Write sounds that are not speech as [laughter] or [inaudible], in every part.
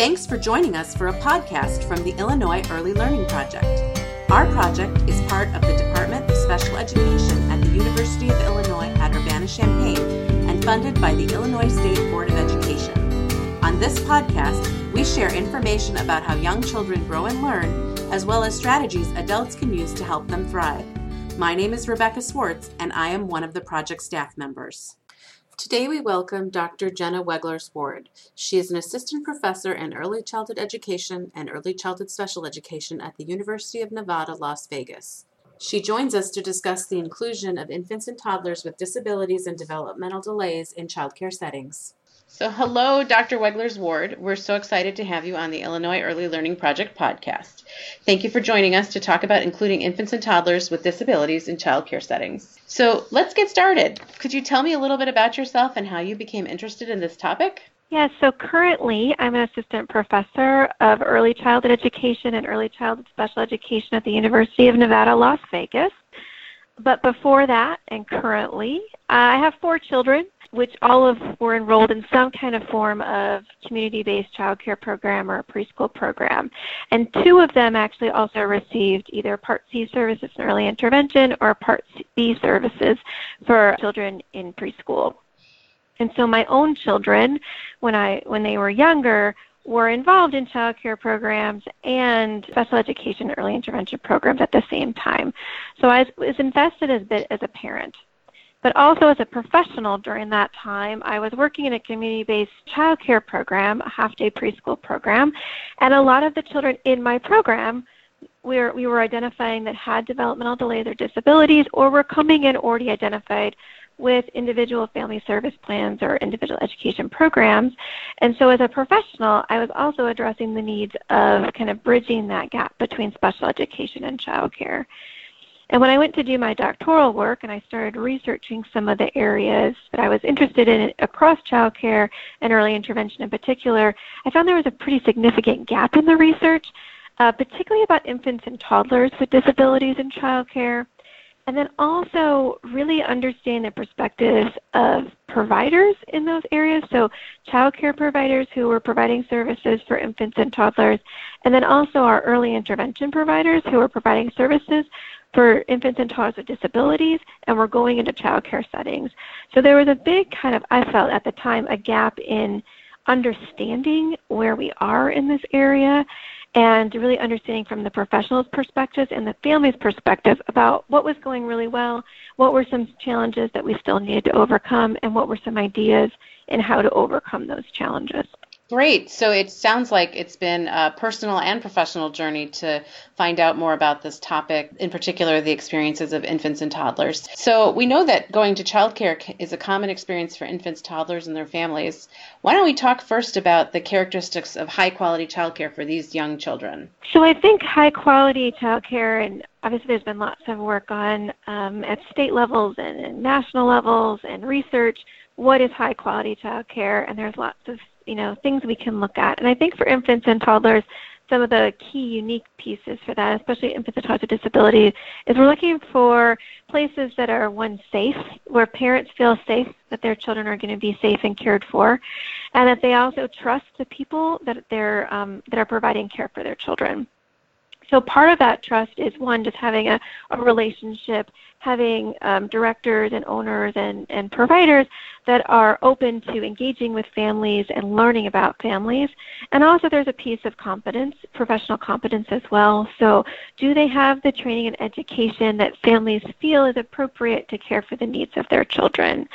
Thanks for joining us for a podcast from the Illinois Early Learning Project. Our project is part of the Department of Special Education at the University of Illinois at Urbana-Champaign and funded by the Illinois State Board of Education. On this podcast, we share information about how young children grow and learn, as well as strategies adults can use to help them thrive. My name is Rebecca Swartz, and I am one of the project staff members. Today we welcome Dr. Jenna Wegler Ward. She is an assistant professor in early childhood education and early childhood special education at the University of Nevada, Las Vegas. She joins us to discuss the inclusion of infants and toddlers with disabilities and developmental delays in childcare settings. So, hello, Dr. Weglarz-Ward. We're so excited to have you on the Illinois Early Learning Project podcast. Thank you for joining us to talk about including infants and toddlers with disabilities in childcare settings. So, let's get started. Could you tell me a little bit about yourself and how you became interested in this topic? Yes, yeah, so currently I'm an assistant professor of early childhood education and early childhood special education at the University of Nevada, Las Vegas. But before that and currently, I have four children which all of were enrolled in some kind of form of community-based child care program or a preschool program. And two of them actually also received either Part C services in early intervention or Part B services for children in preschool. And so my own children, when I when they were younger, were involved in child care programs and special education early intervention programs at the same time. So I was invested as a bit as a parent but also as a professional during that time, I was working in a community-based child care program, a half-day preschool program, and a lot of the children in my program we were, we were identifying that had developmental delays or disabilities or were coming in already identified with individual family service plans or individual education programs. And so as a professional, I was also addressing the needs of kind of bridging that gap between special education and child care. And when I went to do my doctoral work and I started researching some of the areas that I was interested in across childcare and early intervention in particular, I found there was a pretty significant gap in the research, uh, particularly about infants and toddlers with disabilities in childcare. And then also really understand the perspectives of providers in those areas, so child care providers who were providing services for infants and toddlers, and then also our early intervention providers who were providing services for infants and toddlers with disabilities, and we're going into child care settings. So there was a big kind of, I felt at the time, a gap in understanding where we are in this area and really understanding from the professional's perspective and the family's perspective about what was going really well, what were some challenges that we still needed to overcome, and what were some ideas in how to overcome those challenges. Great. So it sounds like it's been a personal and professional journey to find out more about this topic, in particular the experiences of infants and toddlers. So we know that going to childcare is a common experience for infants, toddlers, and their families. Why don't we talk first about the characteristics of high quality childcare for these young children? So I think high quality childcare, and obviously there's been lots of work on um, at state levels and, and national levels and research what is high quality childcare, and there's lots of you know things we can look at. And I think for infants and toddlers, some of the key unique pieces for that, especially infants and toddlers with disabilities, is we're looking for places that are one safe, where parents feel safe that their children are going to be safe and cared for, and that they also trust the people that they're um, that are providing care for their children. So part of that trust is one, just having a, a relationship, having um, directors and owners and, and providers that are open to engaging with families and learning about families. And also there's a piece of competence, professional competence as well. So do they have the training and education that families feel is appropriate to care for the needs of their children?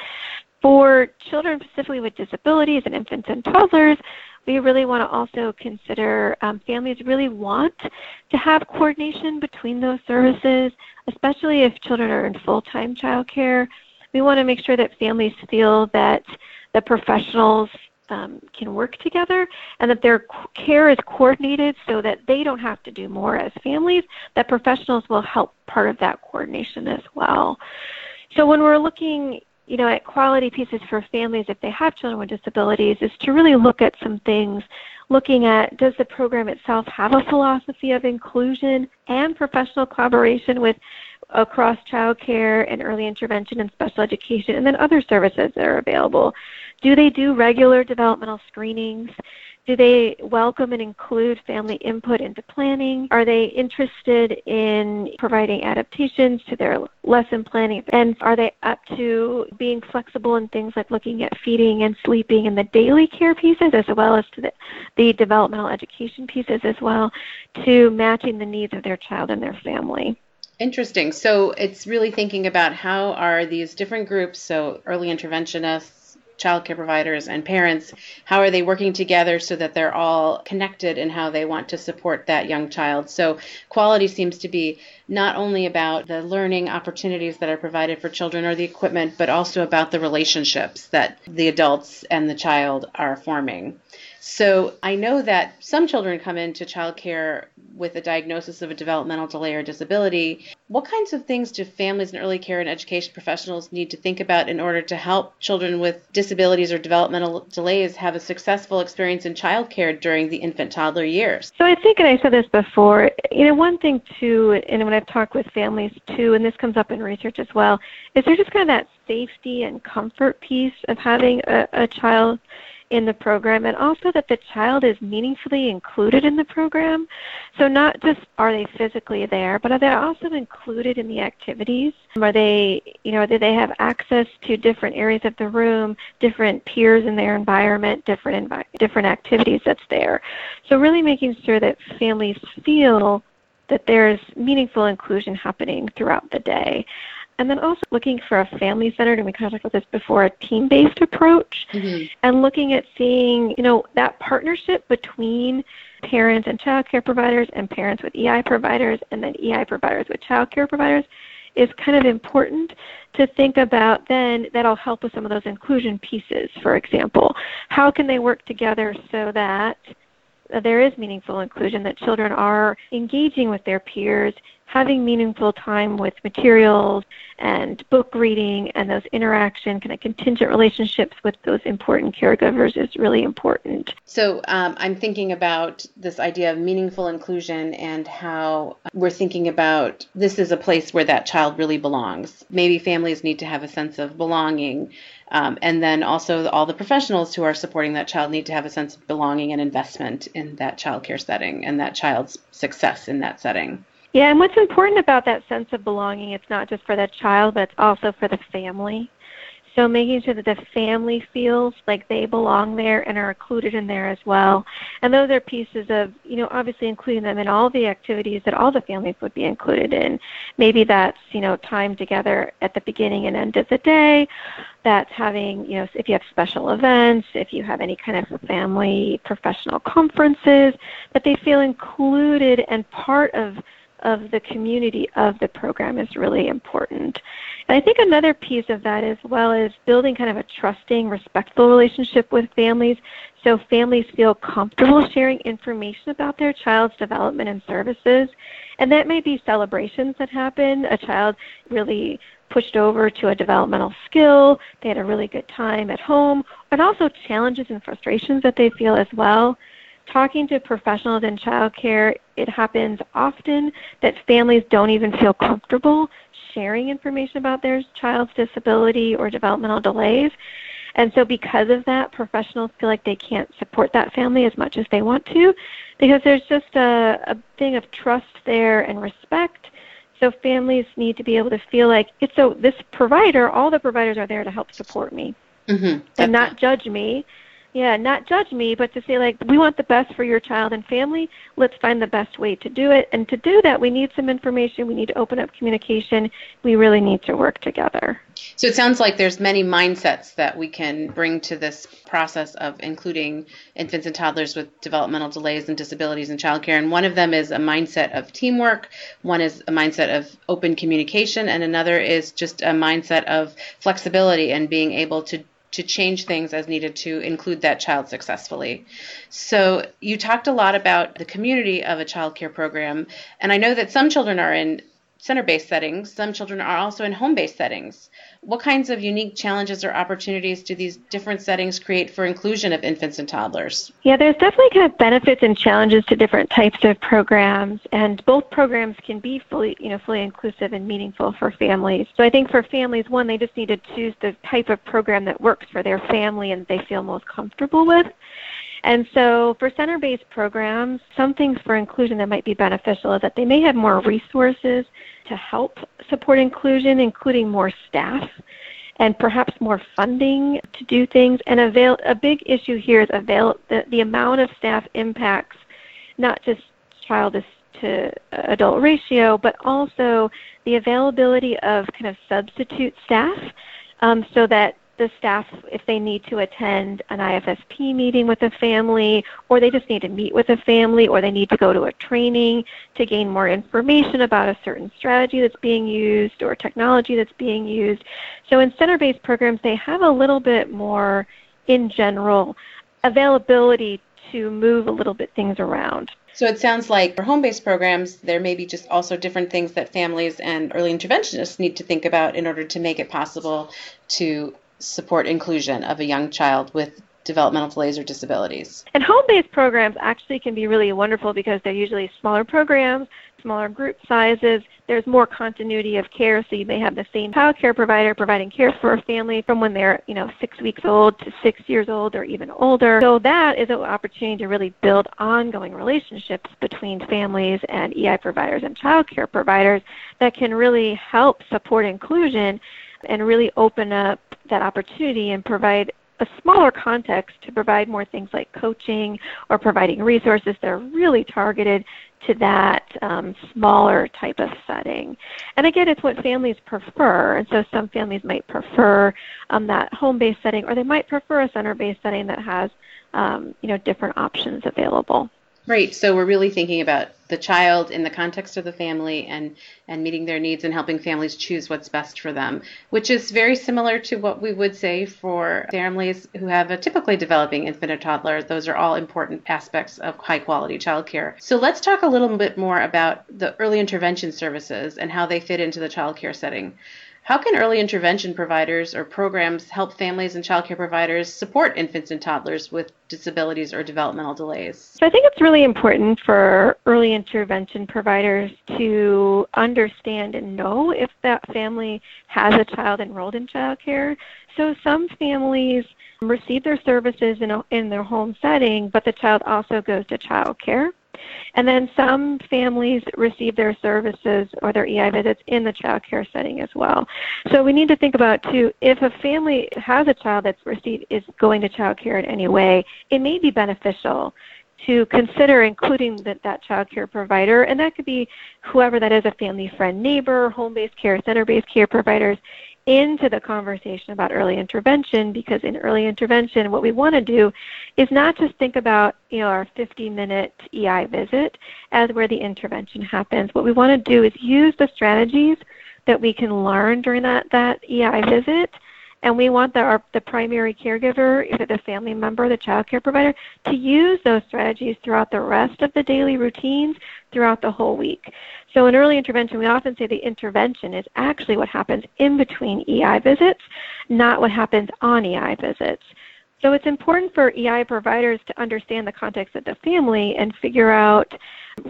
For children specifically with disabilities and infants and toddlers, we really want to also consider um, families really want to have coordination between those services, especially if children are in full-time childcare. We want to make sure that families feel that the professionals um, can work together and that their care is coordinated so that they don't have to do more as families, that professionals will help part of that coordination as well. So when we're looking you know, at quality pieces for families if they have children with disabilities is to really look at some things looking at does the program itself have a philosophy of inclusion and professional collaboration with across child care and early intervention and special education and then other services that are available. Do they do regular developmental screenings? Do they welcome and include family input into planning? Are they interested in providing adaptations to their lesson planning? And are they up to being flexible in things like looking at feeding and sleeping and the daily care pieces as well as to the, the developmental education pieces as well to matching the needs of their child and their family? Interesting. So it's really thinking about how are these different groups, so early interventionists, child care providers and parents, how are they working together so that they're all connected in how they want to support that young child? So, quality seems to be not only about the learning opportunities that are provided for children or the equipment, but also about the relationships that the adults and the child are forming. So I know that some children come into childcare with a diagnosis of a developmental delay or disability. What kinds of things do families and early care and education professionals need to think about in order to help children with disabilities or developmental delays have a successful experience in childcare during the infant toddler years? So I think, and I said this before, you know, one thing too, and when I've talked with families too, and this comes up in research as well, is there just kind of that safety and comfort piece of having a, a child in the program and also that the child is meaningfully included in the program. So not just are they physically there, but are they also included in the activities? Are they, you know, do they have access to different areas of the room, different peers in their environment, different envi- different activities that's there. So really making sure that families feel that there's meaningful inclusion happening throughout the day. And then also looking for a family centered, and we kind of talked about this before, a team based approach, mm-hmm. and looking at seeing, you know, that partnership between parents and child care providers and parents with EI providers and then EI providers with child care providers is kind of important to think about then that'll help with some of those inclusion pieces for example how can they work together so that there is meaningful inclusion that children are engaging with their peers having meaningful time with materials and book reading and those interaction kind of contingent relationships with those important caregivers is really important. So um, I'm thinking about this idea of meaningful inclusion and how we're thinking about this is a place where that child really belongs. Maybe families need to have a sense of belonging. Um, and then also all the professionals who are supporting that child need to have a sense of belonging and investment in that child care setting and that child's success in that setting. Yeah, and what's important about that sense of belonging, it's not just for the child, but it's also for the family. So making sure that the family feels like they belong there and are included in there as well. And those are pieces of, you know, obviously including them in all the activities that all the families would be included in. Maybe that's, you know, time together at the beginning and end of the day. That's having, you know, if you have special events, if you have any kind of family professional conferences, that they feel included and part of of the community of the program is really important. And I think another piece of that as well is building kind of a trusting, respectful relationship with families so families feel comfortable [laughs] sharing information about their child's development and services. And that may be celebrations that happen, a child really pushed over to a developmental skill, they had a really good time at home, and also challenges and frustrations that they feel as well talking to professionals in childcare, it happens often that families don't even feel comfortable sharing information about their child's disability or developmental delays. And so, because of that, professionals feel like they can't support that family as much as they want to because there's just a, a thing of trust there and respect. So, families need to be able to feel like it's so this provider, all the providers are there to help support me mm-hmm. and not judge me yeah, not judge me, but to say like we want the best for your child and family. Let's find the best way to do it. And to do that, we need some information. We need to open up communication. We really need to work together. So it sounds like there's many mindsets that we can bring to this process of including infants and toddlers with developmental delays and disabilities in childcare. And one of them is a mindset of teamwork, one is a mindset of open communication, and another is just a mindset of flexibility and being able to to change things as needed to include that child successfully. So you talked a lot about the community of a child care program, and I know that some children are in center-based settings, some children are also in home-based settings. What kinds of unique challenges or opportunities do these different settings create for inclusion of infants and toddlers? Yeah, there's definitely kind of benefits and challenges to different types of programs, and both programs can be fully, you know, fully inclusive and meaningful for families. So I think for families, one, they just need to choose the type of program that works for their family and they feel most comfortable with. And so for center-based programs, some things for inclusion that might be beneficial is that they may have more resources to help support inclusion, including more staff and perhaps more funding to do things. And avail, a big issue here is avail, the, the amount of staff impacts not just child to adult ratio, but also the availability of kind of substitute staff um, so that the staff, if they need to attend an IFSP meeting with a family, or they just need to meet with a family, or they need to go to a training to gain more information about a certain strategy that's being used or technology that's being used. So in center-based programs, they have a little bit more, in general, availability to move a little bit things around. So it sounds like for home based programs, there may be just also different things that families and early interventionists need to think about in order to make it possible to support inclusion of a young child with developmental delays or disabilities. And home based programs actually can be really wonderful because they're usually smaller programs smaller group sizes. There's more continuity of care, so you may have the same child care provider providing care for a family from when they're, you know, six weeks old to six years old or even older. So that is an opportunity to really build ongoing relationships between families and EI providers and child care providers that can really help support inclusion and really open up that opportunity and provide a smaller context to provide more things like coaching or providing resources that are really targeted to that um, smaller type of setting. And again, it's what families prefer. And so some families might prefer um, that home-based setting, or they might prefer a center-based setting that has um, you know different options available. Right. So we're really thinking about the child in the context of the family and, and meeting their needs and helping families choose what's best for them, which is very similar to what we would say for families who have a typically developing infant or toddler. Those are all important aspects of high quality childcare. So let's talk a little bit more about the early intervention services and how they fit into the childcare setting. How can early intervention providers or programs help families and childcare providers support infants and toddlers with disabilities or developmental delays? So I think it's really important for early intervention providers to understand and know if that family has a child enrolled in childcare. So some families receive their services in, a, in their home setting, but the child also goes to childcare. And then some families receive their services or their EI visits in the child care setting as well. So we need to think about too, if a family has a child that's received is going to child care in any way, it may be beneficial to consider including the, that child care provider, and that could be whoever that is, a family friend, neighbor, home-based care, center-based care providers, into the conversation about early intervention because in early intervention what we want to do is not just think about you know our 50 minute EI visit as where the intervention happens. What we want to do is use the strategies that we can learn during that that EI visit and we want the, our, the primary caregiver, the family member, the child care provider, to use those strategies throughout the rest of the daily routines throughout the whole week. So in early intervention, we often say the intervention is actually what happens in between EI visits, not what happens on EI visits. So it's important for EI providers to understand the context of the family and figure out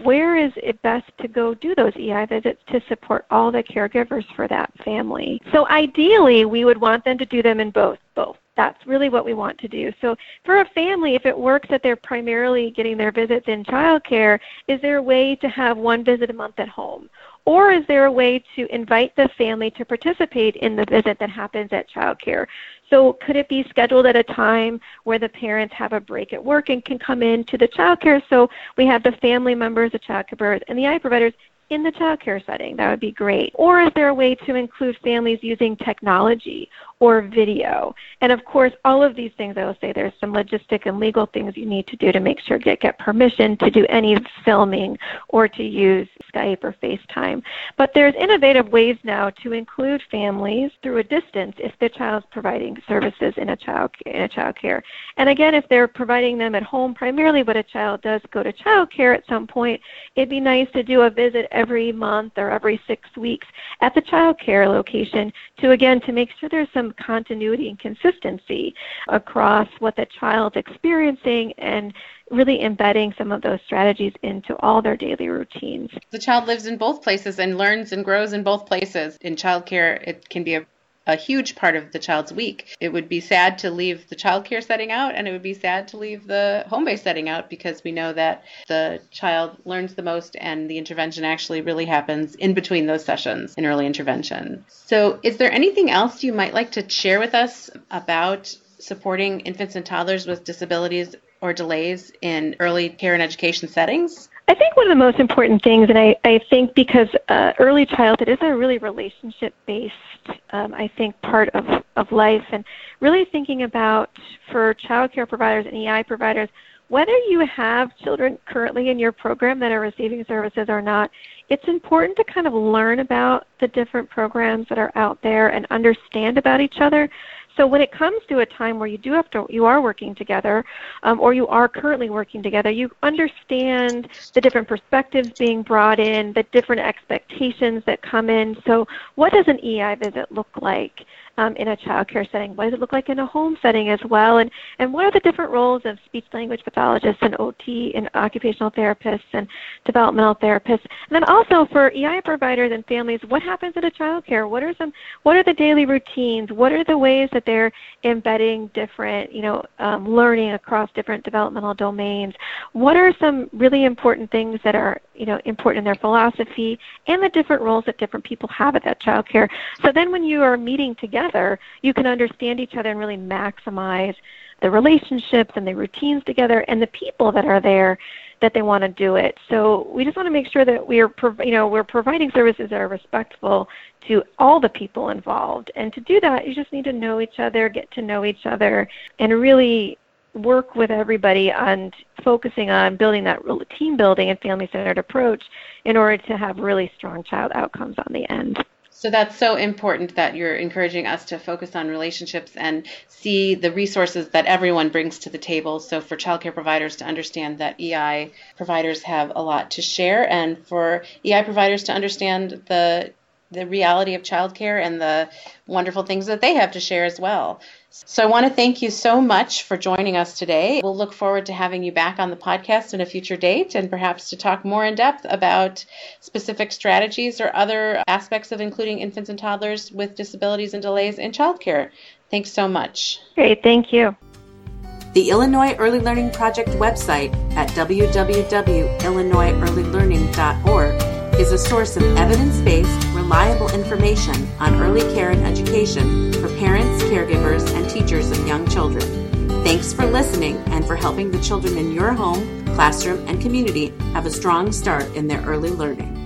where is it best to go do those EI visits to support all the caregivers for that family. So ideally, we would want them to do them in both. Both. That's really what we want to do. So for a family, if it works that they're primarily getting their visits in childcare, is there a way to have one visit a month at home? Or is there a way to invite the family to participate in the visit that happens at childcare? So could it be scheduled at a time where the parents have a break at work and can come in to the childcare so we have the family members, the childcare providers, and the eye providers in the childcare setting. That would be great. Or is there a way to include families using technology or video? And of course, all of these things, I will say there's some logistic and legal things you need to do to make sure to get permission to do any filming or to use Skype or FaceTime. But there's innovative ways now to include families through a distance if the child's providing services in a child in a child care. And again, if they're providing them at home primarily, but a child does go to child care at some point, it'd be nice to do a visit every month or every six weeks at the child care location to again to make sure there's some continuity and consistency across what the child's experiencing and really embedding some of those strategies into all their daily routines. The child lives in both places and learns and grows in both places. In childcare, it can be a a huge part of the child's week. It would be sad to leave the childcare setting out, and it would be sad to leave the home based setting out because we know that the child learns the most and the intervention actually really happens in between those sessions in early intervention. So, is there anything else you might like to share with us about supporting infants and toddlers with disabilities or delays in early care and education settings? I think one of the most important things, and I, I think because uh, early childhood is a really relationship based, um, I think, part of, of life, and really thinking about for child care providers and EI providers, whether you have children currently in your program that are receiving services or not, it's important to kind of learn about the different programs that are out there and understand about each other so when it comes to a time where you do have to, you are working together, um, or you are currently working together, you understand the different perspectives being brought in, the different expectations that come in. So what does an EI visit look like? Um, in a child care setting? What does it look like in a home setting as well? And, and what are the different roles of speech language pathologists and OT and occupational therapists and developmental therapists? And then also for EI providers and families, what happens at a child care? What are some what are the daily routines? What are the ways that they're embedding different, you know, um, learning across different developmental domains? What are some really important things that are, you know, important in their philosophy and the different roles that different people have at that child care? So then when you are meeting together you can understand each other and really maximize the relationships and the routines together and the people that are there that they want to do it. So we just want to make sure that we're you know we're providing services that are respectful to all the people involved. And to do that, you just need to know each other, get to know each other, and really work with everybody on focusing on building that team building and family centered approach in order to have really strong child outcomes on the end. So that's so important that you're encouraging us to focus on relationships and see the resources that everyone brings to the table. So for childcare providers to understand that EI providers have a lot to share and for EI providers to understand the the reality of childcare and the wonderful things that they have to share as well. So I want to thank you so much for joining us today. We'll look forward to having you back on the podcast in a future date and perhaps to talk more in depth about specific strategies or other aspects of including infants and toddlers with disabilities and delays in childcare. Thanks so much. Great, thank you. The Illinois Early Learning Project website at www.illinoisearlylearning.org is a source of evidence based, reliable information on early care and education for parents, caregivers, and teachers of young children. Thanks for listening and for helping the children in your home, classroom, and community have a strong start in their early learning.